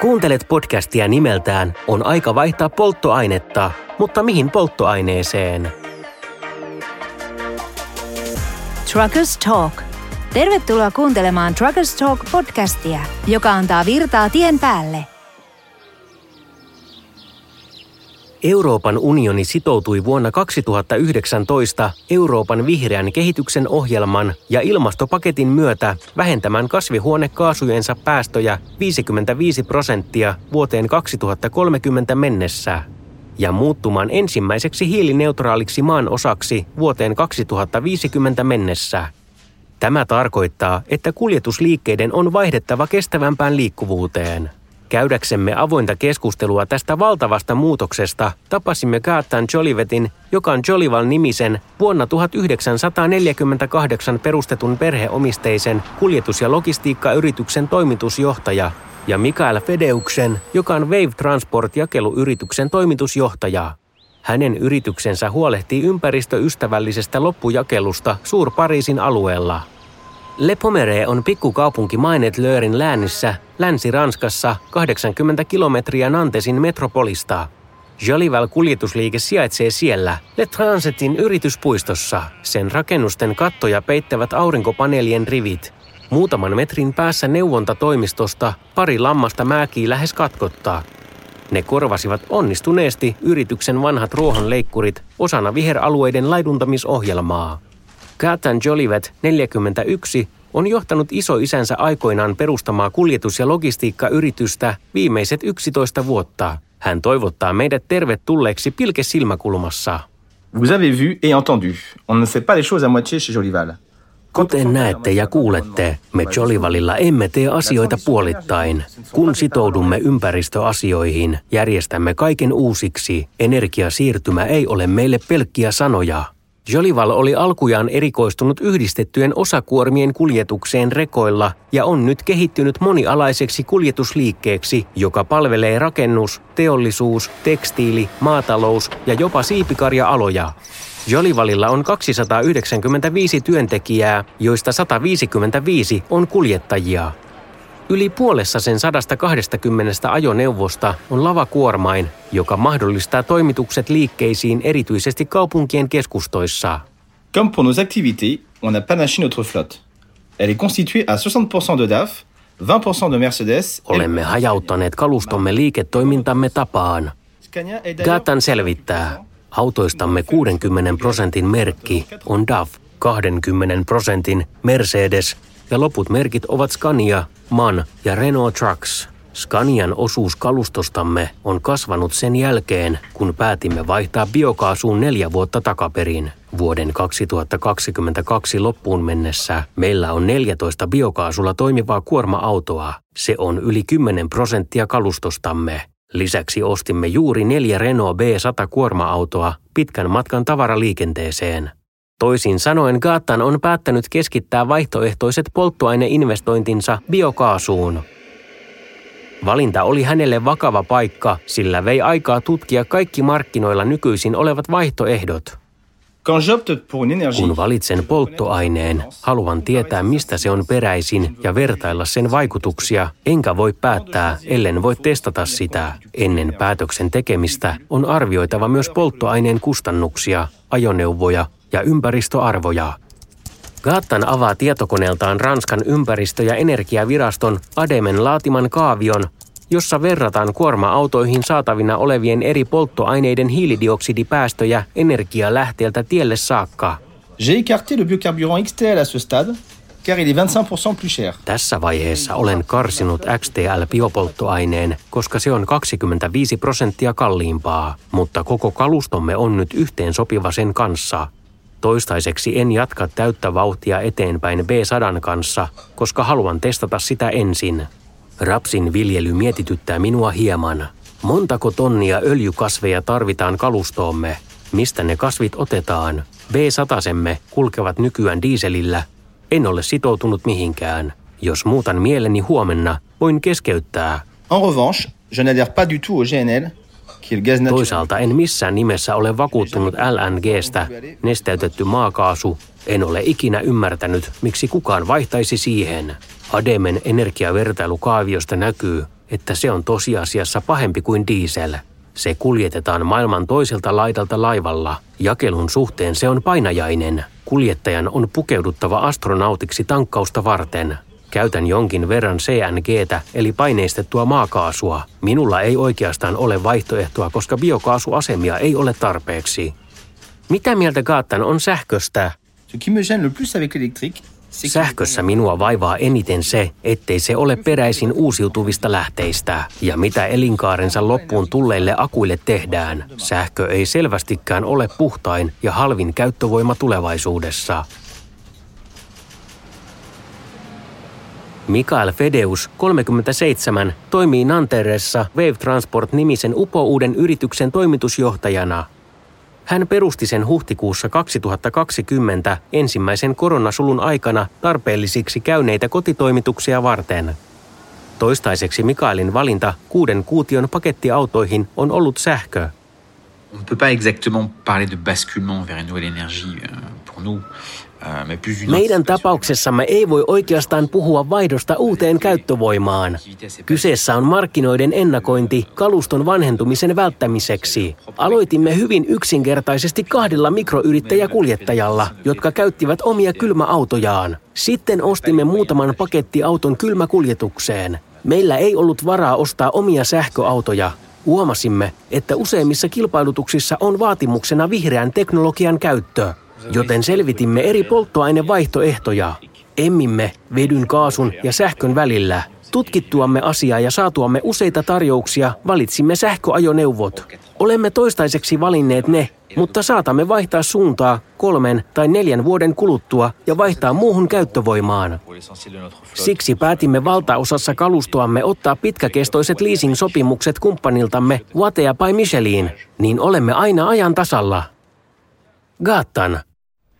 Kuuntelet podcastia nimeltään On aika vaihtaa polttoainetta, mutta mihin polttoaineeseen? Truckers Talk. Tervetuloa kuuntelemaan Truckers Talk podcastia, joka antaa virtaa tien päälle. Euroopan unioni sitoutui vuonna 2019 Euroopan vihreän kehityksen ohjelman ja ilmastopaketin myötä vähentämään kasvihuonekaasujensa päästöjä 55 prosenttia vuoteen 2030 mennessä ja muuttumaan ensimmäiseksi hiilineutraaliksi maan osaksi vuoteen 2050 mennessä. Tämä tarkoittaa, että kuljetusliikkeiden on vaihdettava kestävämpään liikkuvuuteen. Käydäksemme avointa keskustelua tästä valtavasta muutoksesta tapasimme Kaattan Jolivetin, joka on Jolival-nimisen vuonna 1948 perustetun perheomisteisen kuljetus- ja logistiikkayrityksen toimitusjohtaja, ja Mikael Fedeuksen, joka on Wave Transport-jakeluyrityksen toimitusjohtaja. Hänen yrityksensä huolehtii ympäristöystävällisestä loppujakelusta Suur-Pariisin alueella. Le Pomere on pikkukaupunki Mainet-Löörin läänissä, Länsi-Ranskassa, 80 kilometriä Nantesin metropolista. Jolival-kuljetusliike sijaitsee siellä, Le Transitin yrityspuistossa. Sen rakennusten kattoja peittävät aurinkopaneelien rivit. Muutaman metrin päässä neuvontatoimistosta pari lammasta määkii lähes katkottaa. Ne korvasivat onnistuneesti yrityksen vanhat ruohonleikkurit osana viheralueiden laiduntamisohjelmaa. Katan Jolivet 41 on johtanut isoisänsä aikoinaan perustamaa kuljetus- ja logistiikkayritystä viimeiset 11 vuotta. Hän toivottaa meidät tervetulleeksi pilke silmäkulmassa. Vous avez vu et entendu. On ne fait pas les choses à moitié chez Jolival. Kuten näette ja kuulette, me Jolivalilla emme tee asioita puolittain. Kun sitoudumme ympäristöasioihin, järjestämme kaiken uusiksi. Energiasiirtymä ei ole meille pelkkiä sanoja. Jolival oli alkujaan erikoistunut yhdistettyjen osakuormien kuljetukseen rekoilla ja on nyt kehittynyt monialaiseksi kuljetusliikkeeksi, joka palvelee rakennus, teollisuus, tekstiili, maatalous ja jopa siipikarja-aloja. Jolivalilla on 295 työntekijää, joista 155 on kuljettajia. Yli puolessa sen 120 ajoneuvosta on lavakuormain, joka mahdollistaa toimitukset liikkeisiin erityisesti kaupunkien keskustoissa. Comme pour nos activités, on a panaché notre flotte. Elle est constituée à 60% de DAF, 20% de Mercedes. Olemme hajauttaneet kalustomme liiketoimintamme tapaan. Gatan selvittää. Autoistamme 60 prosentin merkki on DAF, 20 prosentin Mercedes ja loput merkit ovat Scania, MAN ja Renault Trucks. Scanian osuus kalustostamme on kasvanut sen jälkeen, kun päätimme vaihtaa biokaasuun neljä vuotta takaperin. Vuoden 2022 loppuun mennessä meillä on 14 biokaasulla toimivaa kuorma-autoa. Se on yli 10 prosenttia kalustostamme. Lisäksi ostimme juuri neljä Renault B100 kuorma-autoa pitkän matkan tavaraliikenteeseen. Toisin sanoen Gaatan on päättänyt keskittää vaihtoehtoiset polttoaineinvestointinsa biokaasuun. Valinta oli hänelle vakava paikka, sillä vei aikaa tutkia kaikki markkinoilla nykyisin olevat vaihtoehdot. Kun valitsen polttoaineen, haluan tietää mistä se on peräisin ja vertailla sen vaikutuksia, enkä voi päättää, ellen voi testata sitä. Ennen päätöksen tekemistä on arvioitava myös polttoaineen kustannuksia, ajoneuvoja ja ympäristöarvoja. Gaattan avaa tietokoneeltaan Ranskan ympäristö- ja energiaviraston Ademen laatiman kaavion, jossa verrataan kuorma-autoihin saatavina olevien eri polttoaineiden hiilidioksidipäästöjä energialähteeltä tielle saakka. J'ai écarté le biocarburant XTL à ce stade, car il est 25% plus cher. Tässä vaiheessa olen karsinut XTL-biopolttoaineen, koska se on 25 prosenttia kalliimpaa, mutta koko kalustomme on nyt yhteen sopiva sen kanssa. Toistaiseksi en jatka täyttä vauhtia eteenpäin B100 kanssa, koska haluan testata sitä ensin. Rapsin viljely mietityttää minua hieman. Montako tonnia öljykasveja tarvitaan kalustoomme? Mistä ne kasvit otetaan? B100semme kulkevat nykyään diiselillä. En ole sitoutunut mihinkään. Jos muutan mieleni huomenna, voin keskeyttää. En revanche, je n'adhère pas du tout au GNL, Toisaalta en missään nimessä ole vakuuttunut LNGstä, nesteytetty maakaasu. En ole ikinä ymmärtänyt, miksi kukaan vaihtaisi siihen. Ademen energiavertailukaaviosta näkyy, että se on tosiasiassa pahempi kuin diesel. Se kuljetetaan maailman toiselta laidalta laivalla. Jakelun suhteen se on painajainen. Kuljettajan on pukeuduttava astronautiksi tankkausta varten. Käytän jonkin verran CNGtä eli paineistettua maakaasua. Minulla ei oikeastaan ole vaihtoehtoa, koska biokaasuasemia ei ole tarpeeksi. Mitä mieltä Gaattan on sähköstä? Sähkössä minua vaivaa eniten se, ettei se ole peräisin uusiutuvista lähteistä. Ja mitä elinkaarensa loppuun tulleille akuille tehdään, sähkö ei selvästikään ole puhtain ja halvin käyttövoima tulevaisuudessa. Mikael Fedeus, 37, toimii Nanteressa Wave Transport-nimisen upouuden yrityksen toimitusjohtajana – hän perusti sen huhtikuussa 2020 ensimmäisen koronasulun aikana tarpeellisiksi käyneitä kotitoimituksia varten. Toistaiseksi Mikaelin valinta kuuden kuution pakettiautoihin on ollut sähkö. On peut pas exactement parler de basculement vers une nouvelle énergie euh, pour nous. Meidän tapauksessamme ei voi oikeastaan puhua vaihdosta uuteen käyttövoimaan. Kyseessä on markkinoiden ennakointi kaluston vanhentumisen välttämiseksi. Aloitimme hyvin yksinkertaisesti kahdella mikroyrittäjäkuljettajalla, jotka käyttivät omia kylmäautojaan. Sitten ostimme muutaman pakettiauton kylmäkuljetukseen. Meillä ei ollut varaa ostaa omia sähköautoja, Huomasimme, että useimmissa kilpailutuksissa on vaatimuksena vihreän teknologian käyttö joten selvitimme eri polttoainevaihtoehtoja. Emmimme vedyn, kaasun ja sähkön välillä. Tutkittuamme asiaa ja saatuamme useita tarjouksia valitsimme sähköajoneuvot. Olemme toistaiseksi valinneet ne, mutta saatamme vaihtaa suuntaa kolmen tai neljän vuoden kuluttua ja vaihtaa muuhun käyttövoimaan. Siksi päätimme valtaosassa kalustoamme ottaa pitkäkestoiset leasing-sopimukset kumppaniltamme Watea by Michelin, niin olemme aina ajan tasalla. Gattan,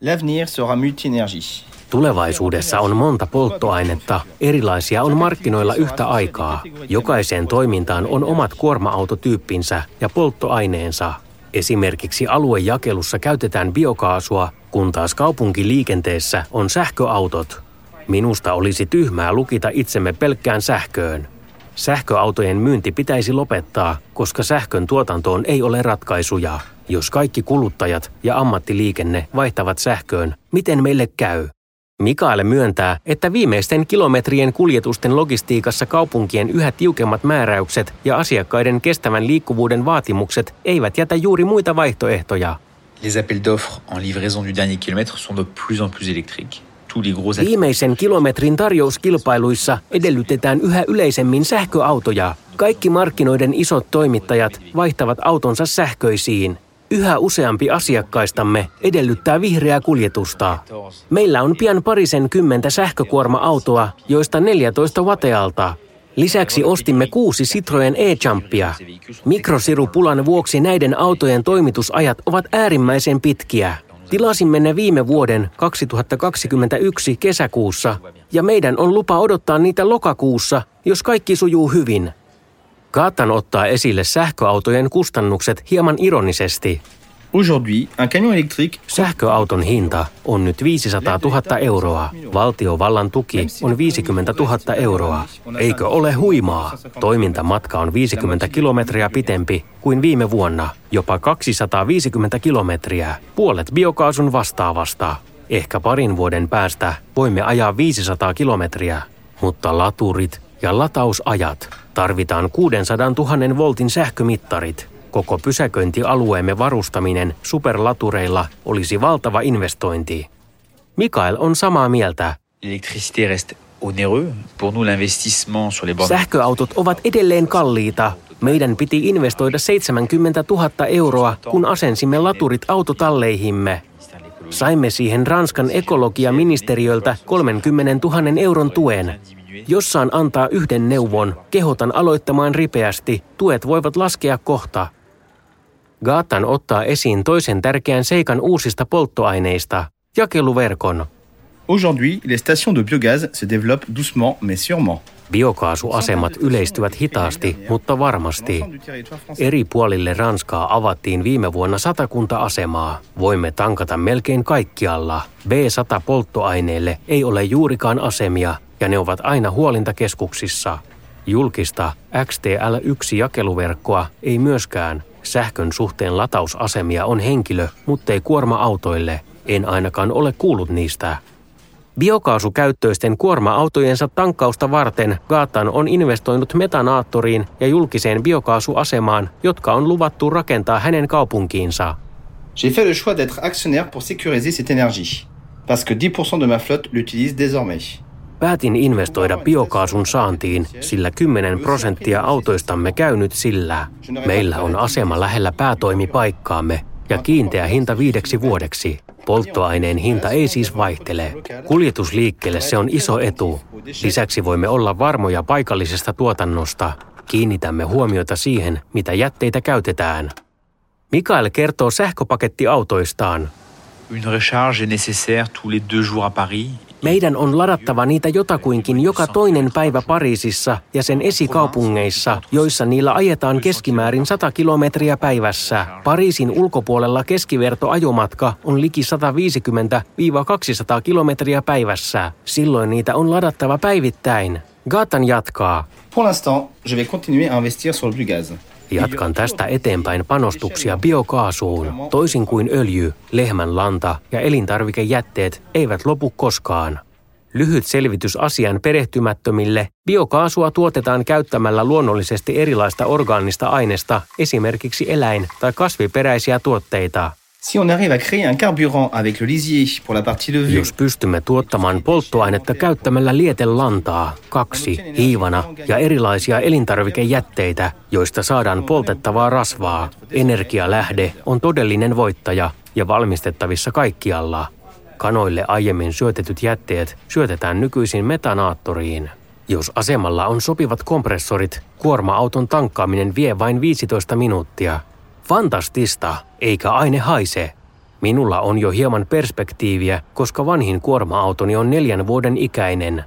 L'avenir sera multi-énergie. Tulevaisuudessa on monta polttoainetta, erilaisia on markkinoilla yhtä aikaa. Jokaiseen toimintaan on omat kuorma-autotyyppinsä ja polttoaineensa. Esimerkiksi aluejakelussa käytetään biokaasua, kun taas kaupunkiliikenteessä on sähköautot. Minusta olisi tyhmää lukita itsemme pelkkään sähköön. Sähköautojen myynti pitäisi lopettaa, koska sähkön tuotantoon ei ole ratkaisuja. Jos kaikki kuluttajat ja ammattiliikenne vaihtavat sähköön, miten meille käy? Mikael myöntää, että viimeisten kilometrien kuljetusten logistiikassa kaupunkien yhä tiukemmat määräykset ja asiakkaiden kestävän liikkuvuuden vaatimukset eivät jätä juuri muita vaihtoehtoja. Les appels d'offres en livraison du dernier kilomètre sont de plus en plus électriques. Viimeisen kilometrin tarjouskilpailuissa edellytetään yhä yleisemmin sähköautoja. Kaikki markkinoiden isot toimittajat vaihtavat autonsa sähköisiin. Yhä useampi asiakkaistamme edellyttää vihreää kuljetusta. Meillä on pian parisen kymmentä sähkökuorma-autoa, joista 14 vatealta. Lisäksi ostimme kuusi Citroen e-Jumpia. Mikrosirupulan vuoksi näiden autojen toimitusajat ovat äärimmäisen pitkiä. Tilasimme ne viime vuoden 2021 kesäkuussa ja meidän on lupa odottaa niitä lokakuussa, jos kaikki sujuu hyvin. Kaatan ottaa esille sähköautojen kustannukset hieman ironisesti. Aujourd'hui, un camion électrique... Sähköauton hinta on nyt 500 000 euroa. Valtiovallan tuki on 50 000 euroa. Eikö ole huimaa? Toimintamatka on 50 kilometriä pitempi kuin viime vuonna. Jopa 250 kilometriä. Puolet biokaasun vastaavasta. Ehkä parin vuoden päästä voimme ajaa 500 kilometriä. Mutta laturit ja latausajat tarvitaan 600 000 voltin sähkömittarit – Koko pysäköintialueemme varustaminen superlatureilla olisi valtava investointi. Mikael on samaa mieltä. Sähköautot ovat edelleen kalliita. Meidän piti investoida 70 000 euroa, kun asensimme laturit autotalleihimme. Saimme siihen Ranskan ekologiaministeriöltä 30 000 euron tuen. Jos saan antaa yhden neuvon, kehotan aloittamaan ripeästi. Tuet voivat laskea kohta. Gaatan ottaa esiin toisen tärkeän seikan uusista polttoaineista, jakeluverkon. Aujourd'hui, les stations de biogaz se développent doucement mais sûrement. Biokaasuasemat yleistyvät hitaasti, mutta varmasti. Eri puolille Ranskaa avattiin viime vuonna satakunta asemaa. Voimme tankata melkein kaikkialla. B100 polttoaineelle ei ole juurikaan asemia, ja ne ovat aina huolintakeskuksissa. Julkista XTL1-jakeluverkkoa ei myöskään. Sähkön suhteen latausasemia on henkilö, mutta ei kuorma-autoille. En ainakaan ole kuullut niistä. Biokaasukäyttöisten kuorma-autojensa tankkausta varten Gaatan on investoinut metanaattoriin ja julkiseen biokaasuasemaan, jotka on luvattu rakentaa hänen kaupunkiinsa. J'ai fait le choix d'être actionnaire pour sécuriser cette énergie, parce que 10% de ma flotte l'utilise désormais. Päätin investoida biokaasun saantiin, sillä 10 prosenttia autoistamme käy nyt sillä. Meillä on asema lähellä päätoimipaikkaamme ja kiinteä hinta viideksi vuodeksi. Polttoaineen hinta ei siis vaihtele. Kuljetusliikkeelle se on iso etu. Lisäksi voimme olla varmoja paikallisesta tuotannosta. Kiinnitämme huomiota siihen, mitä jätteitä käytetään. Mikael kertoo sähköpakettiautoistaan. Une recharge est nécessaire tous les deux jours à Paris meidän on ladattava niitä jotakuinkin joka toinen päivä Pariisissa ja sen esikaupungeissa, joissa niillä ajetaan keskimäärin 100 kilometriä päivässä. Pariisin ulkopuolella keskivertoajomatka on liki 150-200 kilometriä päivässä. Silloin niitä on ladattava päivittäin. Gatan jatkaa. Pour l'instant, je vais continuer à investir sur le gaz. Jatkan tästä eteenpäin panostuksia biokaasuun. Toisin kuin öljy, lehmänlanta ja elintarvikejätteet eivät lopu koskaan. Lyhyt selvitys asian perehtymättömille. Biokaasua tuotetaan käyttämällä luonnollisesti erilaista orgaanista aineesta, esimerkiksi eläin- tai kasviperäisiä tuotteita. Si on arrive à créer un carburant avec le lisier pour la partie. Jos pystymme tuottamaan polttoainetta käyttämällä lietelantaa, kaksi, hiivana ja erilaisia elintarvikejätteitä, joista saadaan poltettavaa rasvaa, energialähde on todellinen voittaja ja valmistettavissa kaikkialla. Kanoille aiemmin syötetyt jätteet syötetään nykyisin metanaattoriin. Jos asemalla on sopivat kompressorit, kuorma-auton tankkaaminen vie vain 15 minuuttia – Fantastista, eikä aine haise. Minulla on jo hieman perspektiiviä, koska vanhin kuorma-autoni on neljän vuoden ikäinen.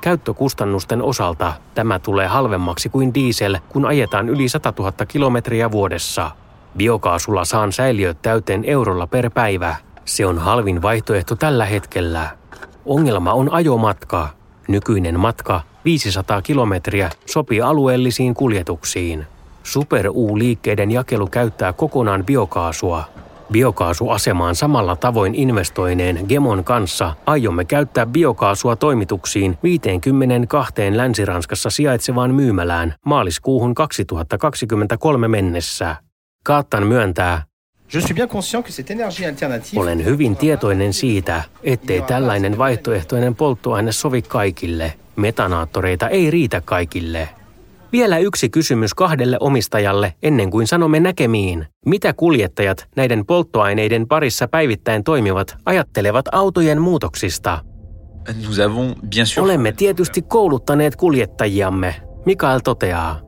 Käyttökustannusten osalta tämä tulee halvemmaksi kuin diesel, kun ajetaan yli 100 000 kilometriä vuodessa. Biokaasulla saan säiliöt täyteen eurolla per päivä. Se on halvin vaihtoehto tällä hetkellä. Ongelma on ajomatka. Nykyinen matka, 500 kilometriä, sopii alueellisiin kuljetuksiin. Super U-liikkeiden jakelu käyttää kokonaan biokaasua. Biokaasuasemaan samalla tavoin investoineen Gemon kanssa aiomme käyttää biokaasua toimituksiin 52 Länsi-Ranskassa sijaitsevaan myymälään maaliskuuhun 2023 mennessä. Kaattan myöntää, olen hyvin tietoinen siitä, ettei tällainen vaihtoehtoinen polttoaine sovi kaikille. Metanaattoreita ei riitä kaikille. Vielä yksi kysymys kahdelle omistajalle ennen kuin sanomme näkemiin. Mitä kuljettajat näiden polttoaineiden parissa päivittäin toimivat ajattelevat autojen muutoksista? Olemme tietysti kouluttaneet kuljettajiamme, Mikael toteaa.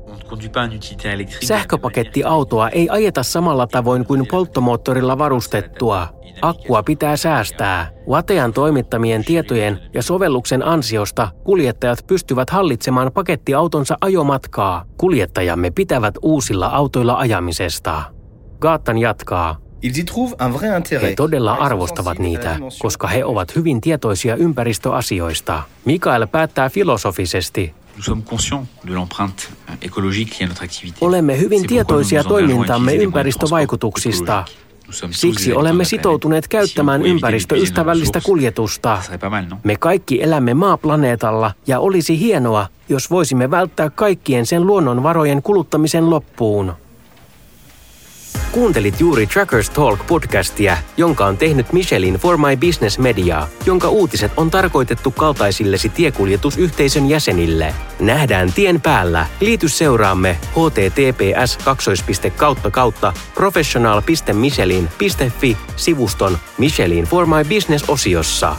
Sähköpakettiautoa ei ajeta samalla tavoin kuin polttomoottorilla varustettua. Akkua pitää säästää. Watean toimittamien tietojen ja sovelluksen ansiosta kuljettajat pystyvät hallitsemaan pakettiautonsa ajomatkaa. Kuljettajamme pitävät uusilla autoilla ajamisesta. Gaattan jatkaa. He todella arvostavat niitä, koska he ovat hyvin tietoisia ympäristöasioista. Mikael päättää filosofisesti. Olemme hyvin tietoisia toimintamme ympäristövaikutuksista. Siksi olemme sitoutuneet käyttämään ympäristöystävällistä kuljetusta. Me kaikki elämme maaplaneetalla ja olisi hienoa, jos voisimme välttää kaikkien sen luonnonvarojen kuluttamisen loppuun. Kuuntelit juuri Trackers Talk podcastia, jonka on tehnyt Michelin For My Business Media, jonka uutiset on tarkoitettu kaltaisillesi tiekuljetusyhteisön jäsenille. Nähdään tien päällä. Liity seuraamme https kautta kautta professional.michelin.fi sivuston Michelin For My Business osiossa.